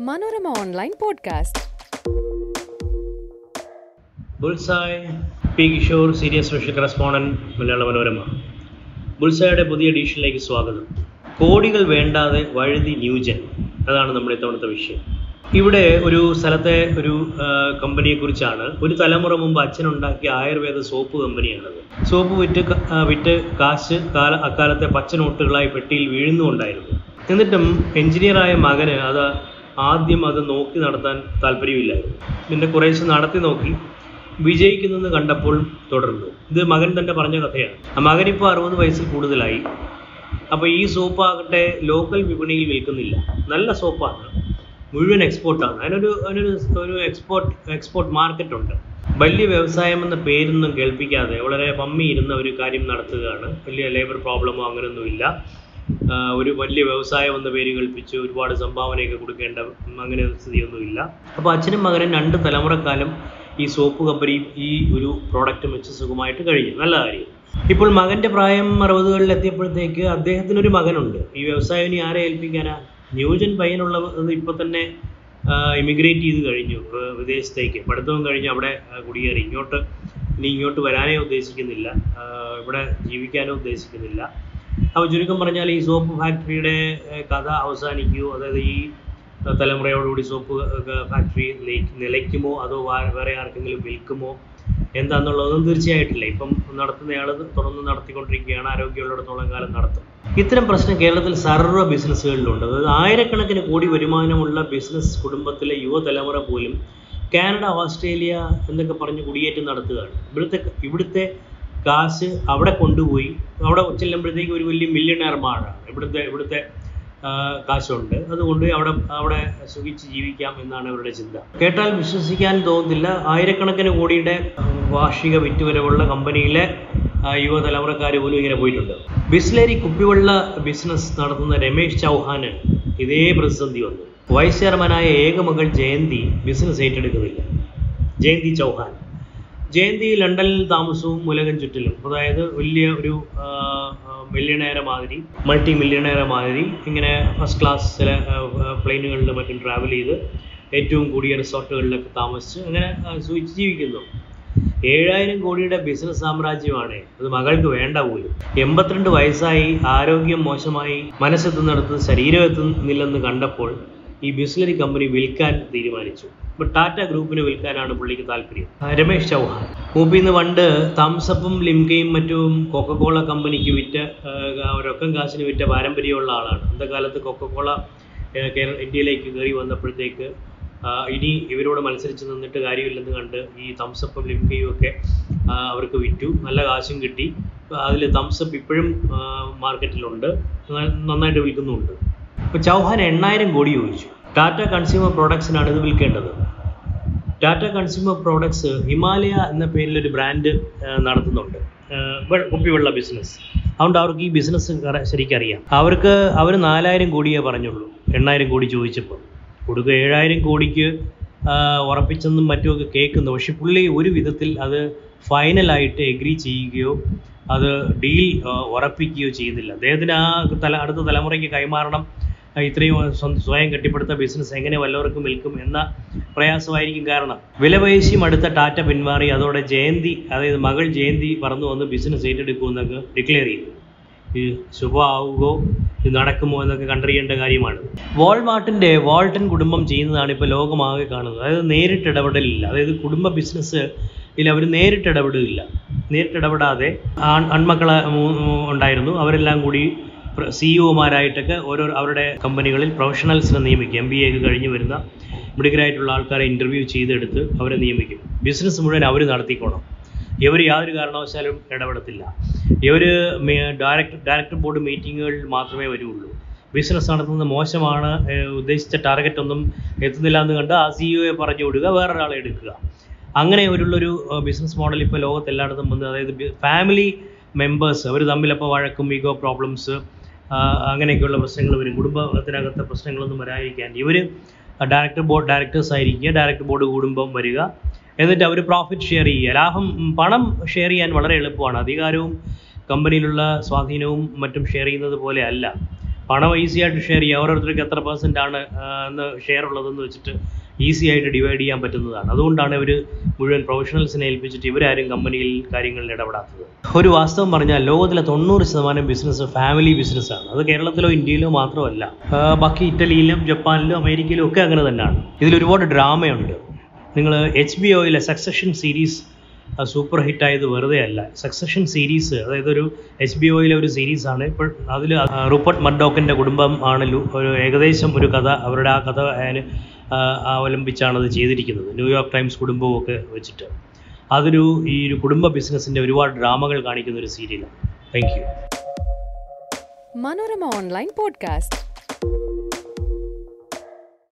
Manorama online podcast. Bullseye P Kishore serious special correspondent Malayala Manorama. ബുൾസായുടെ പുതിയ എഡീഷനിലേക്ക് സ്വാഗതം. കോടികൾ വേണ്ടാതെ വഴുതി ന്യൂജൻ അതാണ് നമ്മുടെ ഇത്തവണത്തെ വിഷയം. ഇവിടെ ഒരു സ്ഥലത്തെ ഒരു കമ്പനിയെക്കുറിച്ചാണ്. ഒരു തലമുറ മുമ്പ് അച്ഛനുണ്ടാക്കിയ ആയുർവേദ സോപ്പ് കമ്പനിയാണത്. സോപ്പ് വിറ്റ് വിറ്റ് കാശ് കാല അക്കാലത്തെ പച്ച നോട്ടുകളായി പെട്ടിയിൽ വീഴുന്നുണ്ടായിരുന്നു. എന്നിട്ടും എഞ്ചിനീയറായ മകന് അത് ആദ്യം അത് നോക്കി നടത്താൻ താല്പര്യമില്ലായിരുന്നു പിന്നെ കുറേശ്ശെ നടത്തി നോക്കി വിജയിക്കുന്നത് കണ്ടപ്പോൾ തുടർന്നു. ഇത് മകൻ തന്നെ പറഞ്ഞ കഥയാണ്. ഇപ്പോൾ അറുപത് വയസ്സിൽ കൂടുതലായി. അപ്പോൾ ഈ സോപ്പ് ആകട്ടെ ലോക്കൽ വിപണിയിൽ വിൽക്കുന്നില്ല. നല്ല സോപ്പാണ് മുഴുവൻ എക്സ്പോർട്ടാണ് അതിനൊരു അതിനൊരു ഒരു എക്സ്പോർട്ട് എക്സ്പോർട്ട് മാർക്കറ്റ് ഉണ്ട്. വലിയ വ്യവസായം എന്ന പേരൊന്നും കേൾപ്പിക്കാതെ വളരെ പമ്മി ഇരുന്ന ഒരു കാര്യം നടത്തുകയാണ്. വലിയ ലേബർ പ്രോബ്ലമോ അങ്ങനെയൊന്നുമില്ല. ഒരു വലിയ വ്യവസായം എന്ന പേര് കൽപ്പിച്ച് ഒരുപാട് സംഭാവനയൊക്കെ കൊടുക്കേണ്ട അങ്ങനെ സ്ഥിതിയൊന്നുമില്ല. അപ്പോൾ അച്ഛനും മകനും രണ്ട് തലമുറക്കാലം ഈ സോപ്പ് കമ്പനിയും ഈ ഒരു പ്രോഡക്റ്റും വെച്ച് സുഖമായിട്ട് കഴിഞ്ഞു. നല്ല കാര്യം. ഇപ്പോൾ മകന്റെ പ്രായം അറുപതുകളിൽ എത്തിയപ്പോഴത്തേക്ക് അദ്ദേഹത്തിനൊരു മകനുണ്ട്. ഈ വ്യവസായം ഇനി ആരെ ഏൽപ്പിക്കാനാ? ന്യൂജൻ പയ്യനുള്ളത് ഇപ്പോൾ തന്നെ ഇമിഗ്രേറ്റ് ചെയ്ത് കഴിഞ്ഞു. വിദേശത്തേക്ക്. പഠിത്തവും കഴിഞ്ഞ് അവിടെ കുടിയേറി. ഇങ്ങോട്ട് ഇനി ഇങ്ങോട്ട് വരാനേ ഉദ്ദേശിക്കുന്നില്ല. ഇവിടെ ജീവിക്കാനോ ഉദ്ദേശിക്കുന്നില്ല. അപ്പോൾ ചുരുക്കം പറഞ്ഞാൽ ഈ സോപ്പ് ഫാക്ടറിയുടെ കഥ അവസാനിക്കുമോ അതായത് ഈ തലമുറയോടുകൂടി സോപ്പ് ഫാക്ടറി നിലയ്ക്കുമോ? അതോ വേറെ ആർക്കെങ്കിലും വിൽക്കുമോ? എന്താണെന്നുള്ളതൊന്നും തീർച്ചയായിട്ടില്ല. ഇപ്പം നടത്തുന്നയാൾ തുടർന്ന് നടത്തിക്കൊണ്ടിരിക്കുകയാണ്. ആരോഗ്യമുള്ളിടത്തോളം കാലം നടത്തും. ഇത്തരം പ്രശ്നം കേരളത്തിൽ സർവ ബിസിനസ്സുകളിലുണ്ട്. അതായത് ആയിരക്കണക്കിന് കോടി വരുമാനമുള്ള ബിസിനസ് കുടുംബത്തിലെ യുവതലമുറ പോലും കാനഡ ഓസ്ട്രേലിയ എന്നൊക്കെ പറഞ്ഞ് കുടിയേറ്റം നടത്തുകയാണ്. ഇവിടുത്തെ ഇവിടുത്തെ കാശ് അവിടെ കൊണ്ടുപോയി. അവിടെ ചെല്ലുമ്പോഴത്തേക്ക് ഒരു വലിയ മില്യണയർമാരാണ് ഇവിടുത്തെ ഇവിടുത്തെ കാശുണ്ട്. അതുകൊണ്ട് അവിടെ അവിടെ സുഖിച്ച് ജീവിക്കാം എന്നാണ് അവരുടെ ചിന്ത. കേട്ടാൽ വിശ്വസിക്കാൻ തോന്നുന്നില്ല. ആയിരക്കണക്കിന് കോടിയുടെ വാർഷിക വിറ്റുവരവുള്ള കമ്പനിയിലെ യുവതലമുറക്കാർ പോലും ഇങ്ങനെ പോയിട്ടുണ്ട്. ബിസ്ലരി കുപ്പിവെള്ള ബിസിനസ് നടത്തുന്ന രമേശ് ചൗഹാന് ഇതേ പ്രതിസന്ധി വന്നു. വൈസ് ചെയർമാനായ ഏക മകൾ ജയന്തി ബിസിനസ് ഏറ്റെടുക്കുന്നില്ല. ജയന്തി ചൗഹാൻ. ജയന്തി ലണ്ടനിൽ താമസവും മുലകൻ ചുറ്റിലും. അതായത് വലിയ ഒരു മില്യണയറെ മാതിരി മൾട്ടി മില്യണയറെ മാതിരി ഇങ്ങനെ ഫസ്റ്റ് ക്ലാസ് ചില പ്ലെയിനുകളിലും മറ്റും ട്രാവൽ ചെയ്ത് ഏറ്റവും കൂടിയ റിസോർട്ടുകളിലൊക്കെ താമസിച്ച് അങ്ങനെ സൂചിച്ച് ജീവിക്കുന്നു. ഏഴായിരം കോടിയുടെ ബിസിനസ് സാമ്രാജ്യമാണ്. അത് മകൾക്ക് വേണ്ട പോലും. എൺപത്തിരണ്ട് വയസ്സായി ആരോഗ്യം മോശമായി മനസ്സെത്തുന്നിടത്ത് ശരീരം എത്തുന്നില്ലെന്ന് കണ്ടപ്പോൾ ഈ ബിസ്ലറി കമ്പനി വിൽക്കാൻ തീരുമാനിച്ചു. ഇപ്പൊ ടാറ്റ ഗ്രൂപ്പിന് വിൽക്കാനാണ് പുള്ളിക്ക് താല്പര്യം. രമേശ് ചൗഹാൻ. മൂപ്പിൽ നിന്ന് പണ്ട് തംസപ്പും ലിംകയും മറ്റും കൊക്കക്കോള കമ്പനിക്ക് വിറ്റ ഒരൊക്കം രൊക്കം കാശിന് വിറ്റ പാരമ്പര്യമുള്ള ആളാണ്. അന്നത്തെ കാലത്ത് കൊക്കക്കോള കേരള ഇന്ത്യയിലേക്ക് കയറി വന്നപ്പോഴത്തേക്ക് ഇനി ഇവരോട് മത്സരിച്ച് നിന്നിട്ട് കാര്യമില്ലെന്ന് കണ്ട് ഈ തംസപ്പും ലിംകയും ഒക്കെ അവർക്ക് വിറ്റു. നല്ല കാശും കിട്ടി. അതിൽ തംസപ്പ് ഇപ്പോഴും മാർക്കറ്റിലുണ്ട് നന്നായിട്ട് വിൽക്കുന്നുമുണ്ട്. ഇപ്പൊ ചൗഹാൻ എണ്ണായിരം കോടി ചോദിച്ചു. ടാറ്റ കൺസ്യൂമർ പ്രോഡക്ട്സിനാണ് ഇത് വിൽക്കേണ്ടത്. ടാറ്റ കൺസ്യൂമർ പ്രോഡക്ട്സ് ഹിമാലയ എന്ന പേരിൽ ഒരു ബ്രാൻഡ് നടത്തുന്നുണ്ട്. കുപ്പിവെള്ള ബിസിനസ് അതുകൊണ്ട് അവർക്ക് ഈ ബിസിനസ് ശരിക്കറിയാം. അവർക്ക് അവർ നാലായിരം കോടിയേ പറഞ്ഞുള്ളൂ. എണ്ണായിരം കോടി ചോദിച്ചപ്പോൾ കൊടുക്കുക ഏഴായിരം കോടിക്ക് ഉറപ്പിച്ചെന്നും മറ്റുമൊക്കെ കേൾക്കുന്നു. പക്ഷെ പുള്ളി ഒരു വിധത്തിൽ അത് ഫൈനലായിട്ട് എഗ്രി ചെയ്യുകയോ അത് ഡീൽ ഉറപ്പിക്കുകയോ ചെയ്യുന്നില്ല. അദ്ദേഹത്തിന് ആ തല അടുത്ത തലമുറയ്ക്ക് കൈമാറണം. ഇത്രയും സ്വ- സ്വയം കെട്ടിപ്പടുത്ത ബിസിനസ് എങ്ങനെ വല്ലവർക്കും വിൽക്കും എന്ന പ്രയാസമായിരിക്കും കാരണം. വിലപേശിയും അടുത്ത ടാറ്റ പിന്മാറി അതോടെ ജയന്തി അതായത് മകൾ ജയന്തി പറന്നു വന്ന് ബിസിനസ് ഏറ്റെടുക്കുമെന്നൊക്കെ ഡിക്ലെയർ ചെയ്തു ഇത് ശുഭമാവുകയോ ഇത് നടക്കുമോ എന്നൊക്കെ കണ്ടറിയേണ്ട കാര്യമാണ്. വാൾമാർട്ടിന്റെ വാൾട്ടൺ കുടുംബം ചെയ്യുന്നതാണ് ഇപ്പോൾ ലോകമാകെ കാണുന്നത്. അതായത് നേരിട്ട് ഇടപെടലില്ല. അതായത് കുടുംബ ബിസിനസ് ഇതിൽ അവർ നേരിട്ട് ഇടപെടുകയില്ല. നേരിട്ട് ഇടപെടാതെ ആൺ ആൺമക്കളെ ഉണ്ടായിരുന്നു. അവരെല്ലാം കൂടി സി ഒമാരായിട്ടൊക്കെ ഓരോ അവരുടെ കമ്പനികളിൽ പ്രൊഫഷണൽസിനെ നിയമിക്കും. എം ബി എ ഒക്കെ കഴിഞ്ഞ് വരുന്ന മിടുക്കരായിട്ടുള്ള ആൾക്കാരെ ഇന്റർവ്യൂ ചെയ്തെടുത്ത് അവരെ നിയമിക്കും. ബിസിനസ് മുഴുവൻ അവർ നടത്തിക്കോണം. ഇവർ യാതൊരു കാരണവശാലും ഇടപെടത്തില്ല. ഇവർ ഡയറക്ടർ ഡയറക്ടർ ബോർഡ് മീറ്റിങ്ങുകളിൽ മാത്രമേ വരുള്ളൂ. ബിസിനസ് നടത്തുന്നത് മോശമാണ് ഉദ്ദേശിച്ച ടാർഗറ്റ് ഒന്നും എത്തുന്നില്ല എന്ന് കണ്ട് ആ സിഇഒയെ പറഞ്ഞു വിടുക വേറൊരാളെ എടുക്കുക. അങ്ങനെ ഒരുള്ളൊരു ബിസിനസ് മോഡൽ ഇപ്പോൾ ലോകത്ത് എല്ലായിടത്തും വന്ന് അതായത് ഫാമിലി മെമ്പേഴ്സ് അവർ തമ്മിലപ്പോൾ വഴക്കും ഈഗോ പ്രോബ്ലംസ് അങ്ങനെയൊക്കെയുള്ള പ്രശ്നങ്ങൾ വരും. കുടുംബത്തിനകത്തെ പ്രശ്നങ്ങളൊന്നും വരാതിരിക്കാൻ ഇവർ ഡയറക്ടർ ബോർഡ് ഡയറക്ടേഴ്സ് ആയിരിക്കുക ഡയറക്ടർ ബോർഡ് കൂടുമ്പം വരിക. എന്നിട്ട് അവർ പ്രോഫിറ്റ് ഷെയർ ചെയ്യുക. ലാഭം പണം ഷെയർ ചെയ്യാൻ വളരെ എളുപ്പമാണ്. അധികാരവും കമ്പനിയിലുള്ള സ്വാധീനവും മറ്റും ഷെയർ ചെയ്യുന്നത് പോലെ അല്ല. പണം ഈസി ആയിട്ട് ഷെയർ ചെയ്യാം ഓരോരുത്തർക്ക് എത്ര പെർസെന്റ് ആണ് ഷെയർ ഉള്ളതെന്ന് വെച്ചിട്ട് ഈസി ആയിട്ട് ഡിവൈഡ് ചെയ്യാൻ പറ്റുന്നതാണ്. അതുകൊണ്ടാണ് ഇവർ മുഴുവൻ പ്രൊഫഷണൽസിനെ ഏൽപ്പിച്ചിട്ട് ഇവരാരും കമ്പനിയിൽ കാര്യങ്ങളിൽ ഇടപെടാത്തത്. ഒരു വാസ്തവം പറഞ്ഞാൽ ലോകത്തിലെ തൊണ്ണൂറ് ശതമാനം ബിസിനസ് ഫാമിലി ബിസിനസ്സാണ് അത് കേരളത്തിലോ ഇന്ത്യയിലോ മാത്രമല്ല. ബാക്കി ഇറ്റലിയിലും ജപ്പാനിലും അമേരിക്കയിലും ഒക്കെ അങ്ങനെ തന്നെയാണ്. ഇതിൽ ഒരുപാട് ഡ്രാമയുണ്ട്. നിങ്ങൾ എച്ച് ബി ഒയിലെ സക്സഷൻ സീരീസ് സൂപ്പർ ഹിറ്റ് ആയത് വെറുതെ അല്ല. സക്സഷൻ സീരീസ് അതായത് ഒരു എച്ച് ബി ഒയിലെ ഒരു സീരീസ് ആണ്. ഇപ്പോൾ അതിൽ റൂപ്പർട്ട് മർഡോക്കിന്റെ കുടുംബം ആണ് ഒരു ഏകദേശം ഒരു കഥ. അവരുടെ ആ കഥ അവലംബിച്ചാണ് അത് ചെയ്തിരിക്കുന്നത്. ന്യൂയോർക്ക് ടൈംസ് കുടുംബവും ഒക്കെ വെച്ചിട്ട്. അതൊരു ഈ ഒരു കുടുംബ ബിസിനസ്സിന്റെ ഒരുപാട് ഡ്രാമകൾ കാണിക്കുന്ന ഒരു സീരിയലാണ്. Thank you Manorama online Podcast.